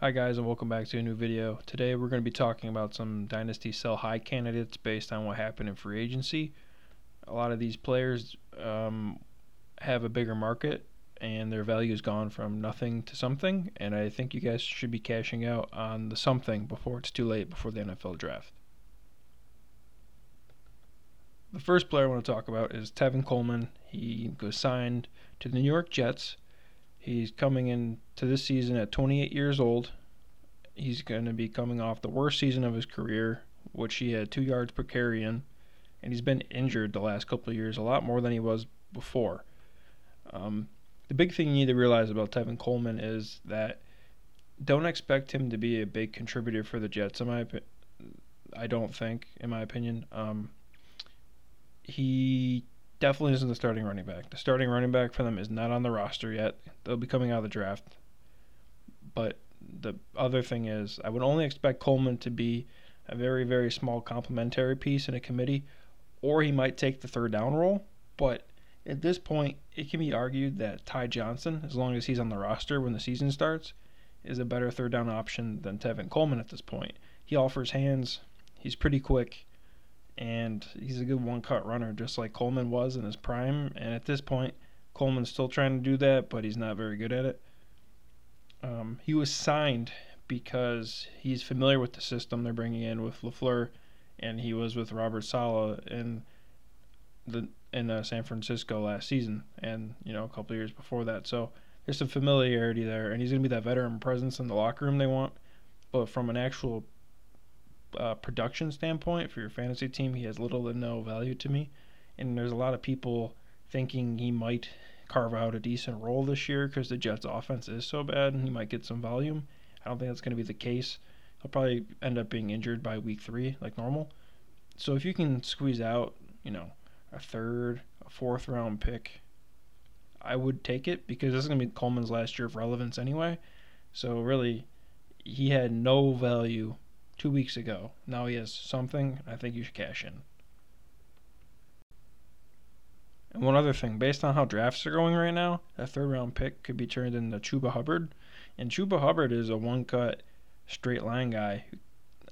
Hi guys and welcome back to a new video. Today we're going to be talking about some dynasty sell high candidates based on what happened in free agency. A lot of these players um, have a bigger market and their value has gone from nothing to something and I think you guys should be cashing out on the something before it's too late before the NFL draft. The first player I want to talk about is Tevin Coleman. He was signed to the New York Jets He's coming into this season at 28 years old. He's going to be coming off the worst season of his career, which he had two yards per carry in, and he's been injured the last couple of years, a lot more than he was before. Um, the big thing you need to realize about Tevin Coleman is that don't expect him to be a big contributor for the Jets. In my, I don't think, in my opinion, um, he definitely isn't the starting running back. The starting running back for them is not on the roster yet. They'll be coming out of the draft. But the other thing is, I would only expect Coleman to be a very, very small complementary piece in a committee, or he might take the third down role. But at this point, it can be argued that Ty Johnson, as long as he's on the roster when the season starts, is a better third down option than Tevin Coleman at this point. He offers hands, he's pretty quick, and he's a good one cut runner, just like Coleman was in his prime. And at this point, Coleman's still trying to do that, but he's not very good at it. Um, he was signed because he's familiar with the system they're bringing in with Lafleur, and he was with Robert Saleh in the in uh, San Francisco last season, and you know a couple years before that. So there's some familiarity there, and he's going to be that veteran presence in the locker room they want. But from an actual uh, production standpoint for your fantasy team, he has little to no value to me. And there's a lot of people thinking he might carve out a decent role this year because the Jets' offense is so bad and he might get some volume. I don't think that's going to be the case. He'll probably end up being injured by week three, like normal. So if you can squeeze out, you know, a third, a fourth round pick, I would take it because this is going to be Coleman's last year of relevance anyway. So really, he had no value two weeks ago. Now he has something. I think you should cash in. And one other thing, based on how drafts are going right now, that third round pick could be turned into Chuba Hubbard. And Chuba Hubbard is a one cut, straight line guy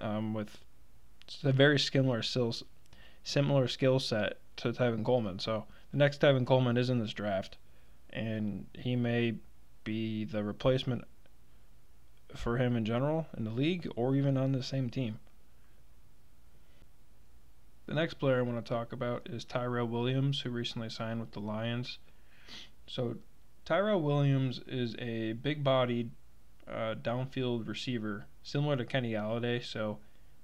um, with a very similar similar skill set to Tevin Coleman. So the next Tevin Coleman is in this draft, and he may be the replacement for him in general in the league or even on the same team. The next player I want to talk about is Tyrell Williams, who recently signed with the Lions. So, Tyrell Williams is a big bodied uh, downfield receiver, similar to Kenny Golladay. So,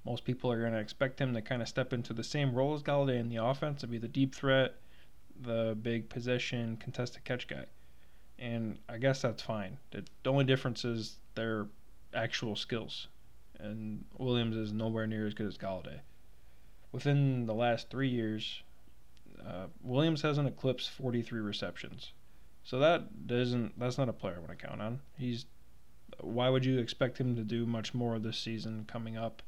most people are going to expect him to kind of step into the same role as Golladay in the offense to be the deep threat, the big possession, contested catch guy. And I guess that's fine. The only difference is they're actual skills, and Williams is nowhere near as good as Golladay. Within the last three years, uh, Williams hasn't eclipsed 43 receptions, so that doesn't that's not a player I want to count on. He's why would you expect him to do much more this season coming up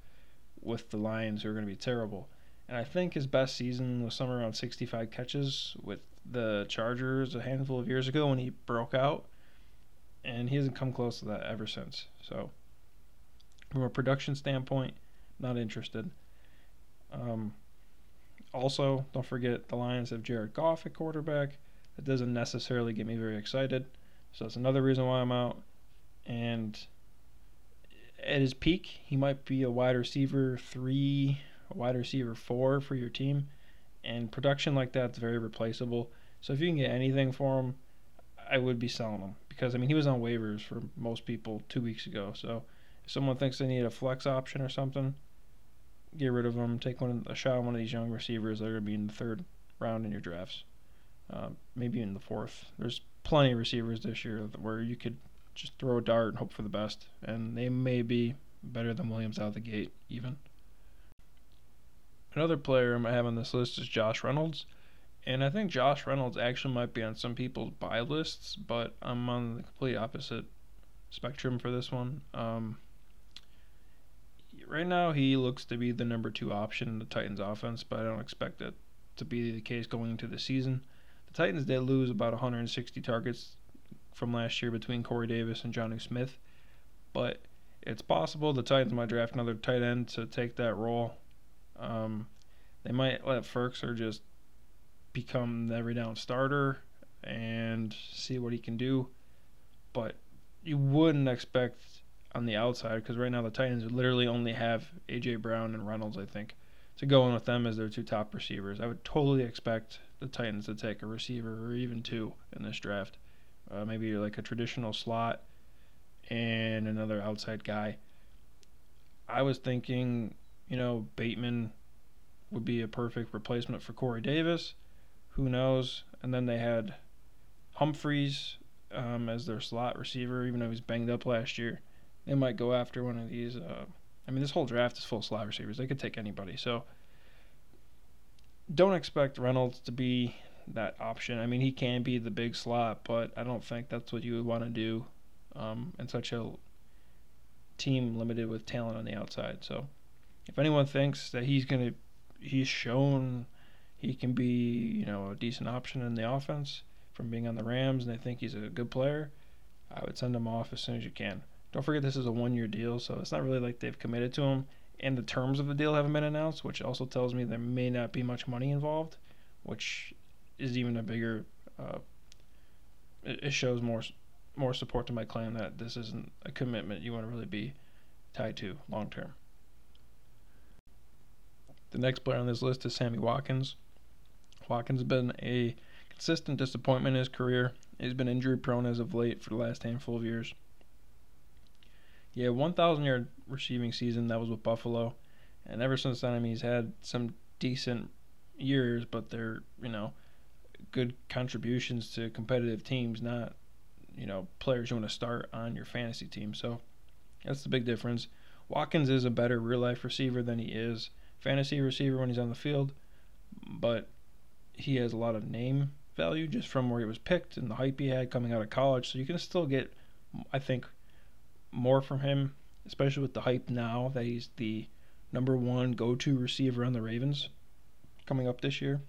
with the Lions who are going to be terrible? And I think his best season was somewhere around 65 catches with the Chargers a handful of years ago when he broke out and he hasn't come close to that ever since. So, from a production standpoint, not interested. Um, also, don't forget the Lions have Jared Goff at quarterback. That doesn't necessarily get me very excited. So that's another reason why I'm out. And at his peak, he might be a wide receiver three, a wide receiver four for your team. And production like that's very replaceable. So if you can get anything for him, I would be selling him because I mean he was on waivers for most people two weeks ago. So if someone thinks they need a flex option or something, get rid of him. Take one a shot on one of these young receivers that are going to be in the third round in your drafts, uh, maybe in the fourth. There's plenty of receivers this year where you could just throw a dart and hope for the best, and they may be better than Williams out of the gate even. Another player I have on this list is Josh Reynolds. And I think Josh Reynolds actually might be on some people's buy lists, but I'm on the complete opposite spectrum for this one. Um, right now, he looks to be the number two option in the Titans' offense, but I don't expect that to be the case going into the season. The Titans did lose about 160 targets from last year between Corey Davis and Jonnu Smith, but it's possible the Titans might draft another tight end to take that role. Um, they might let Firkser just become the every down starter and see what he can do. But you wouldn't expect on the outside because right now the Titans literally only have AJ Brown and Reynolds, I think, to go in with them as their two top receivers. I would totally expect the Titans to take a receiver or even two in this draft. Uh, maybe like a traditional slot and another outside guy. I was thinking, you know, Bateman would be a perfect replacement for Corey Davis. Who knows? And then they had Humphries um, as their slot receiver, even though he's banged up last year. They might go after one of these. Uh, I mean, this whole draft is full of slot receivers. They could take anybody. So don't expect Reynolds to be that option. I mean, he can be the big slot, but I don't think that's what you would want to do um, in such a team limited with talent on the outside. So if anyone thinks that he's going to, he's shown he can be, you know, a decent option in the offense from being on the Rams, and they think he's a good player, I would send him off as soon as you can. Don't forget this is a one-year deal, so it's not really like they've committed to him, and the terms of the deal haven't been announced, which also tells me there may not be much money involved, which is even a bigger. Uh, it, it shows more more support to my claim that this isn't a commitment you want to really be tied to long term. The next player on this list is Sammy Watkins. Watkins has been a consistent disappointment in his career. He's been injury prone as of late for the last handful of years. Yeah, 1,000 yard receiving season that was with Buffalo, and ever since then, I mean, he's had some decent years, but they're you know good contributions to competitive teams, not you know players you want to start on your fantasy team. So that's the big difference. Watkins is a better real life receiver than he is fantasy receiver when he's on the field, but he has a lot of name value just from where he was picked and the hype he had coming out of college. So you can still get, I think, more from him, especially with the hype now that he's the number one go-to receiver on the Ravens coming up this year.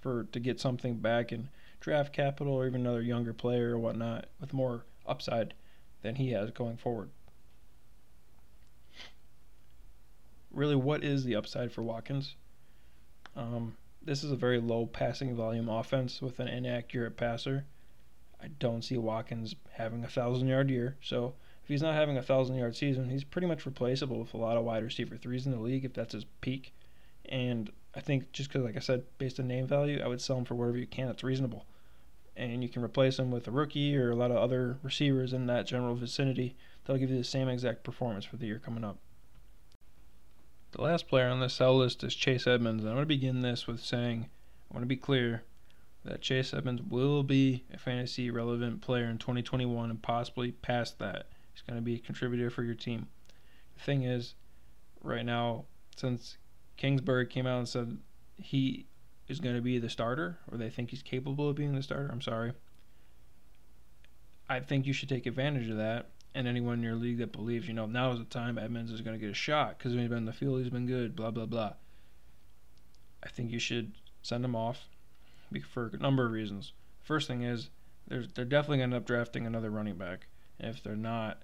For to get something back in draft capital or even another younger player or whatnot with more upside than he has going forward. Really, what is the upside for Watkins? Um, this is a very low passing volume offense with an inaccurate passer. I don't see Watkins having a thousand yard year. So if he's not having a thousand yard season, he's pretty much replaceable with a lot of wide receiver threes in the league if that's his peak. And I think just because, like I said, based on name value, I would sell him for whatever you can. It's reasonable. And you can replace him with a rookie or a lot of other receivers in that general vicinity that'll give you the same exact performance for the year coming up. The last player on the sell list is Chase Edmonds. And I'm going to begin this with saying I want to be clear that Chase Edmonds will be a fantasy relevant player in 2021 and possibly past that. He's going to be a contributor for your team. The thing is, right now, since Kingsbury came out and said he is going to be the starter, or they think he's capable of being the starter, I'm sorry. I think you should take advantage of that and anyone in your league that believes, you know, now is the time Edmonds is going to get a shot because he's been in the field, he's been good, blah, blah, blah. I think you should send him off for a number of reasons. First thing is, they're, they're definitely going to end up drafting another running back. If they're not,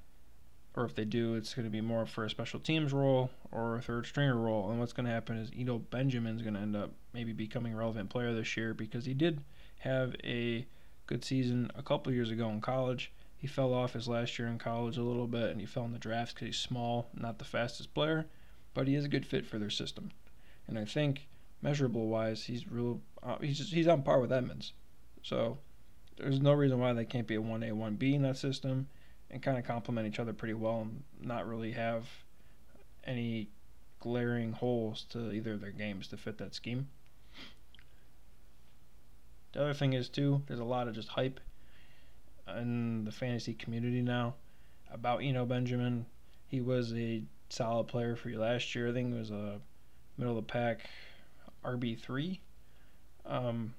or if they do, it's going to be more for a special teams role or a third stringer role. And what's going to happen is Eno Benjamin's going to end up maybe becoming a relevant player this year because he did have a good season a couple years ago in college he fell off his last year in college a little bit, and he fell in the drafts because he's small, not the fastest player, but he is a good fit for their system. And I think measurable wise, he's real. Uh, he's just, he's on par with Edmonds. So there's no reason why they can't be a one A one B in that system, and kind of complement each other pretty well, and not really have any glaring holes to either of their games to fit that scheme. The other thing is too, there's a lot of just hype in the fantasy community now about Eno Benjamin. He was a solid player for you last year. I think it was a middle of the pack RB three, um,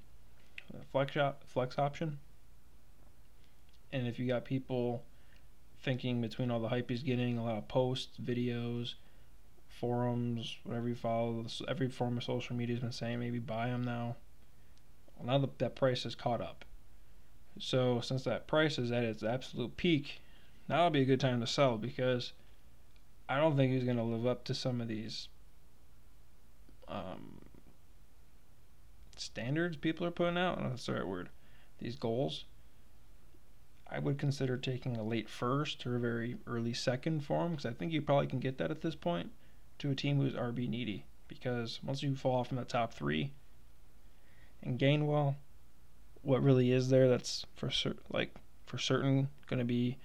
flex op- flex option. And if you got people thinking between all the hype he's getting, a lot of posts, videos, forums, whatever you follow, every form of social media has been saying maybe buy him now. Well, now the, that price has caught up. So since that price is at its absolute peak, now would be a good time to sell because I don't think he's going to live up to some of these um, standards people are putting out. That's the right word. These goals. I would consider taking a late first or a very early second for him because I think you probably can get that at this point to a team who's RB needy. Because once you fall from the top three, and Gainwell, what really is there that's for cer- like for certain going to be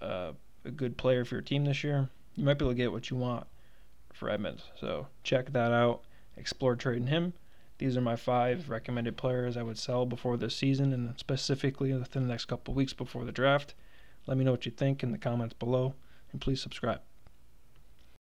uh, a good player for your team this year, you might be able to get what you want for Edmonds. So check that out. Explore trading him. These are my five recommended players I would sell before this season and specifically within the next couple weeks before the draft. Let me know what you think in the comments below and please subscribe.